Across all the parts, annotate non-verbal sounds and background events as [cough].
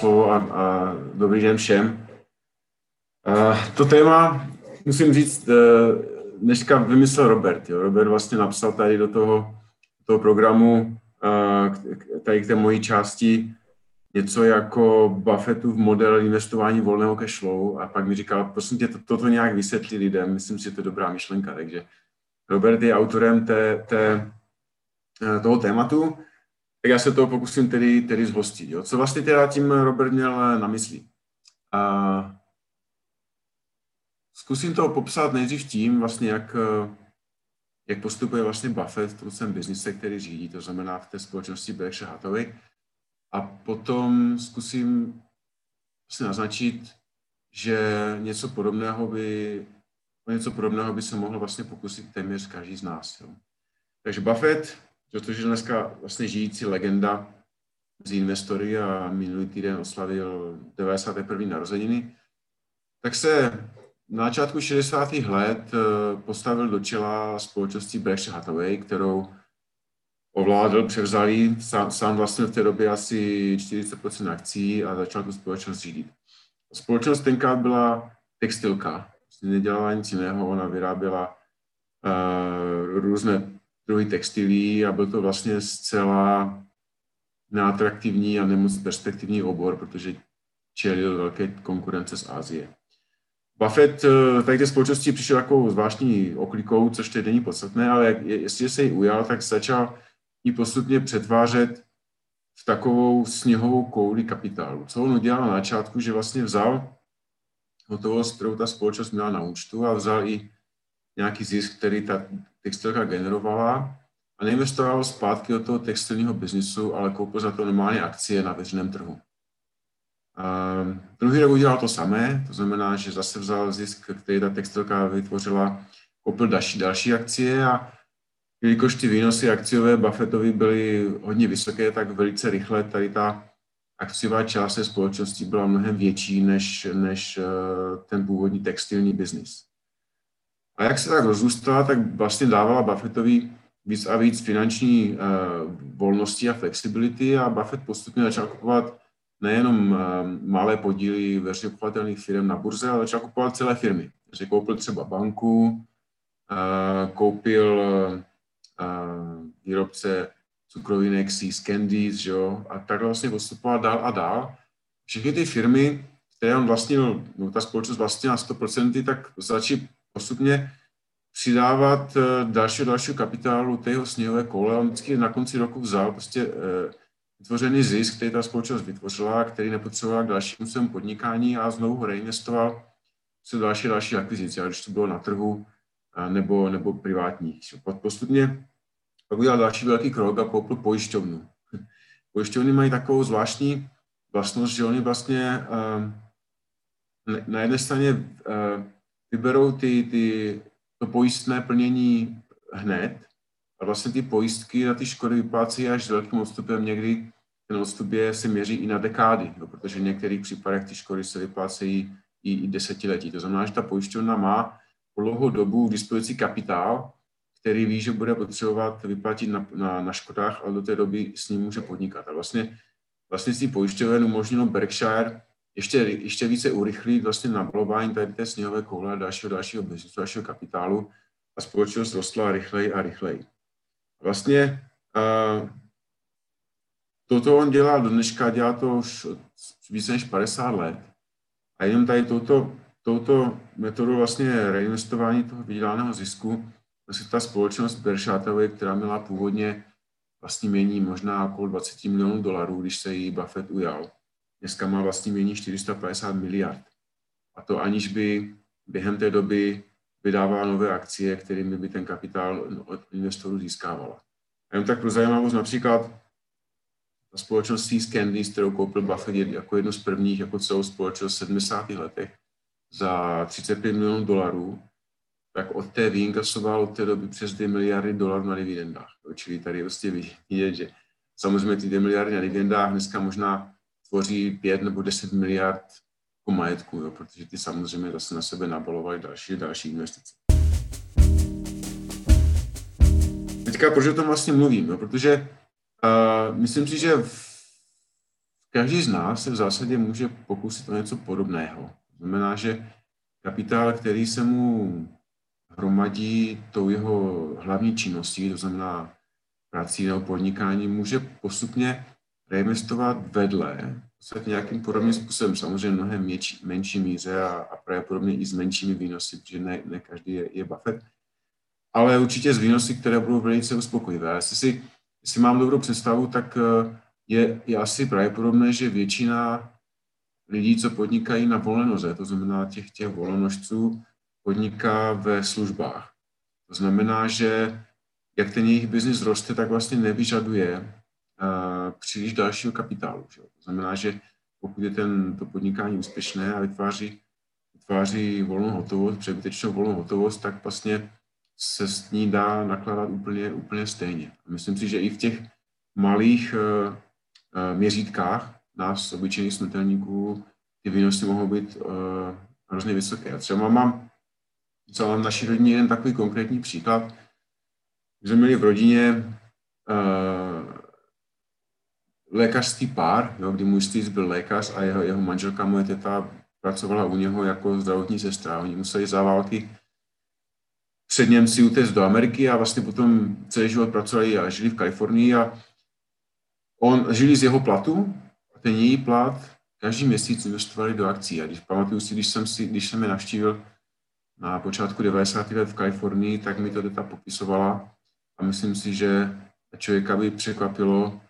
slovo a, a dobrý den všem. To téma, musím říct, eh, dneska vymyslel Robert. Jo. Robert vlastně napsal tady do toho, toho programu, eh, tady k té mojí části, něco jako Buffettův model investování volného cash flow a pak mi říkal, prosím tě, to, toto nějak vysvětli lidem, myslím si, že to je dobrá myšlenka, takže Robert je autorem té, té, eh, toho tématu, tak já se toho pokusím tedy, tedy zhostit. Jo. Co vlastně teda tím Robert měl na mysli? A zkusím to popsat nejdřív tím, vlastně jak, jak postupuje vlastně Buffett v tom svém biznise, který řídí, to znamená v té společnosti Berkshire Hathaway. A potom zkusím vlastně naznačit, že něco podobného by, něco podobného by se mohl vlastně pokusit téměř každý z nás. Jo. Takže Buffett, protože dneska vlastně žijící legenda z investory a minulý týden oslavil 91. narozeniny, tak se na začátku 60. let eh, postavil do čela společnosti Berkshire Hathaway, kterou ovládl, převzal ji, sám, sám vlastně v té době asi 40% akcí a začal tu společnost řídit. Společnost tenkrát byla textilka, vlastně nedělala nic jiného, ona vyráběla uh, různé druhy textilí a byl to vlastně zcela neatraktivní a nemoc perspektivní obor, protože čelil velké konkurence z Asie. Buffett eh, tady té společnosti přišel jako zvláštní oklikou, což tedy není podstatné, ale jestli se jí ujal, tak začal ji postupně přetvářet v takovou sněhovou kouli kapitálu. Co on udělal na začátku, že vlastně vzal hotovost, kterou ta společnost měla na účtu a vzal i nějaký zisk, který ta textilka generovala a neinvestoval zpátky do toho textilního biznisu, ale koupil za to normálně akcie na veřejném trhu. Uh, druhý rok udělal to samé, to znamená, že zase vzal zisk, který ta textilka vytvořila, koupil další, další akcie a jelikož ty výnosy akciové Buffettovi byly hodně vysoké, tak velice rychle tady ta akciová část té společnosti byla mnohem větší než, než uh, ten původní textilní biznis. A jak se tak rozrůstala, tak vlastně dávala Buffettovi víc a víc finanční uh, volnosti a flexibility a Buffett postupně začal kupovat nejenom uh, malé podíly veřejně firm na burze, ale začal kupovat celé firmy. Takže koupil třeba banku, uh, koupil výrobce cukrovinek Seas Candies, jo, a takhle vlastně postupoval dál a dál. Všechny ty firmy, které on vlastnil, no ta společnost vlastně na 100%, tak začali postupně přidávat eh, dalšího dalšího kapitálu té jeho sněhové kole. On vždycky na konci roku vzal prostě eh, vytvořený zisk, který ta společnost vytvořila, který nepotřeboval k dalšímu svému podnikání a znovu ho reinvestoval se další další akvizice, když to bylo na trhu eh, nebo, nebo privátních. Postupně pak udělal další velký krok a koupil pojišťovnu. [laughs] Pojišťovny mají takovou zvláštní vlastnost, že oni vlastně na jedné straně vyberou ty, ty, to pojistné plnění hned a vlastně ty pojistky na ty škody vyplácí až s velkým odstupem někdy ten odstup je, se měří i na dekády, jo, protože v některých případech ty škody se vyplácejí i, i desetiletí. To znamená, že ta pojišťovna má po dlouhou dobu k dispozici kapitál, který ví, že bude potřebovat vyplatit na, na, na škodách, ale do té doby s ním může podnikat. A vlastně vlastnictví pojišťoven umožnilo Berkshire ještě, ještě více urychlit vlastně nabalování tady té sněhové koule a dalšího, dalšího biznesu, dalšího kapitálu a společnost rostla rychleji a rychleji. Vlastně uh, toto on dělá do dneška, dělá to už více než 50 let. A jenom tady touto, touto metodou vlastně reinvestování toho vydělaného zisku, vlastně ta společnost Berkshire která měla původně vlastní mění možná okolo 20 milionů dolarů, když se jí Buffett ujal, dneska má vlastní mění 450 miliard. A to aniž by během té doby vydávala nové akcie, kterými by ten kapitál od investorů získávala. A jen tak pro zajímavost například ta společnost Seas kterou koupil Buffett jako jednu z prvních, jako celou společnost v 70. letech za 35 milionů dolarů, tak od té vyinkasoval od té doby přes 2 miliardy dolarů na dividendách. Čili tady je vlastně vidět, že samozřejmě ty 2 miliardy na dividendách dneska možná tvoří 5 nebo 10 miliard jako majetku, jo, protože ty samozřejmě zase na sebe nabalovaly další další investice. Teďka proč o tom vlastně mluvím? Jo? Protože uh, myslím si, že v každý z nás se v zásadě může pokusit o něco podobného. To znamená, že kapitál, který se mu hromadí tou jeho hlavní činností, to znamená prací nebo podnikání, může postupně reinvestovat vedle, v nějakým podobným způsobem, samozřejmě mnohem menší, menší míře a, a pravděpodobně i s menšími výnosy, protože ne, ne každý je, je Buffett, ale určitě z výnosy, které budou velice uspokojivé. Jestli si jestli mám dobrou představu, tak eh, je, je asi pravděpodobné, že většina lidí, co podnikají na volné noze, to znamená těch, těch volnonožců, podniká ve službách. To znamená, že jak ten jejich biznis roste, tak vlastně nevyžaduje příliš dalšího kapitálu. Že? To znamená, že pokud je ten, to podnikání úspěšné a vytváří, vytváří volnou hotovost, přebytečnou volnou hotovost, tak vlastně se s ní dá nakládat úplně, úplně stejně. Myslím si, že i v těch malých uh, uh, měřítkách nás, obyčejných smrtelníků, ty výnosy mohou být uh, hrozně vysoké. A třeba mám, mám v naší rodině jeden takový konkrétní příklad. Jsme měli v rodině lékařský pár, jo, kdy můj strýc byl lékař a jeho, jeho manželka, moje teta, pracovala u něho jako zdravotní sestra. Oni museli za války před Němci utéct do Ameriky a vlastně potom celý život pracovali a žili v Kalifornii a on žili z jeho platu a ten její plat každý měsíc investovali do akcí. A když pamatuju si, když jsem, si, když jsem je navštívil na počátku 90. let v Kalifornii, tak mi to deta popisovala a myslím si, že člověka by překvapilo,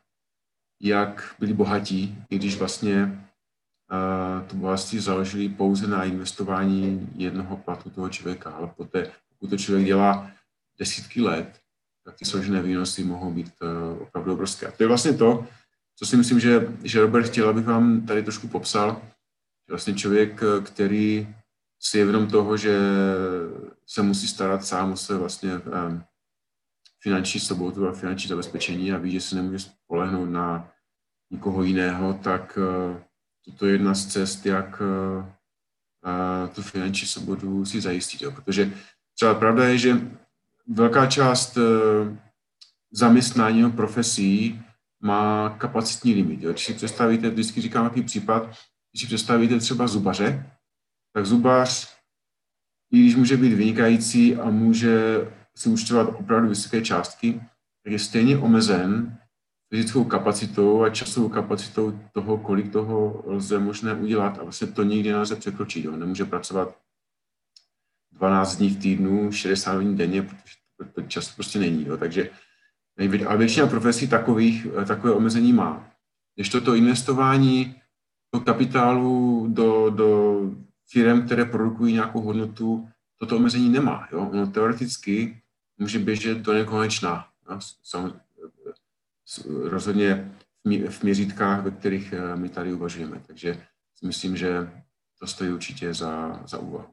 jak byli bohatí, i když vlastně uh, to bohatství založili pouze na investování jednoho platu toho člověka, ale poté, pokud to člověk dělá desítky let, tak ty složené výnosy mohou být uh, opravdu obrovské. A to je vlastně to, co si myslím, že, že Robert chtěl, abych vám tady trošku popsal. Že vlastně člověk, který si je vědom toho, že se musí starat sám o své vlastně um, finanční sobotu a finanční zabezpečení a ví, že se nemůže spolehnout na nikoho jiného, tak uh, toto je jedna z cest, jak uh, tu finanční svobodu si zajistit. Jo. Protože Třeba pravda je, že velká část eh, zaměstnání profesí má kapacitní limit. Jo. Když si představíte, vždycky říkám nějaký případ, když si představíte třeba zubaře, tak zubař, i když může být vynikající a může si účtovat opravdu vysoké částky, tak je stejně omezen fyzickou kapacitou a časovou kapacitou toho, kolik toho lze možné udělat a vlastně to nikdy nelze překročit. Jo. Nemůže pracovat 12 dní v týdnu, 60 dní denně, protože to čas prostě není. Jo. Takže ale většina profesí takových, eh, takové omezení má. Když toto investování do kapitálu do, do firm, které produkují nějakou hodnotu, toto omezení nemá. Jo. Ono teoreticky může běžet do nekonečna. Jo. rozhodně v měřítkách, ve kterých eh, my tady uvažujeme. Takže myslím, že to stojí určitě za, za úvahu.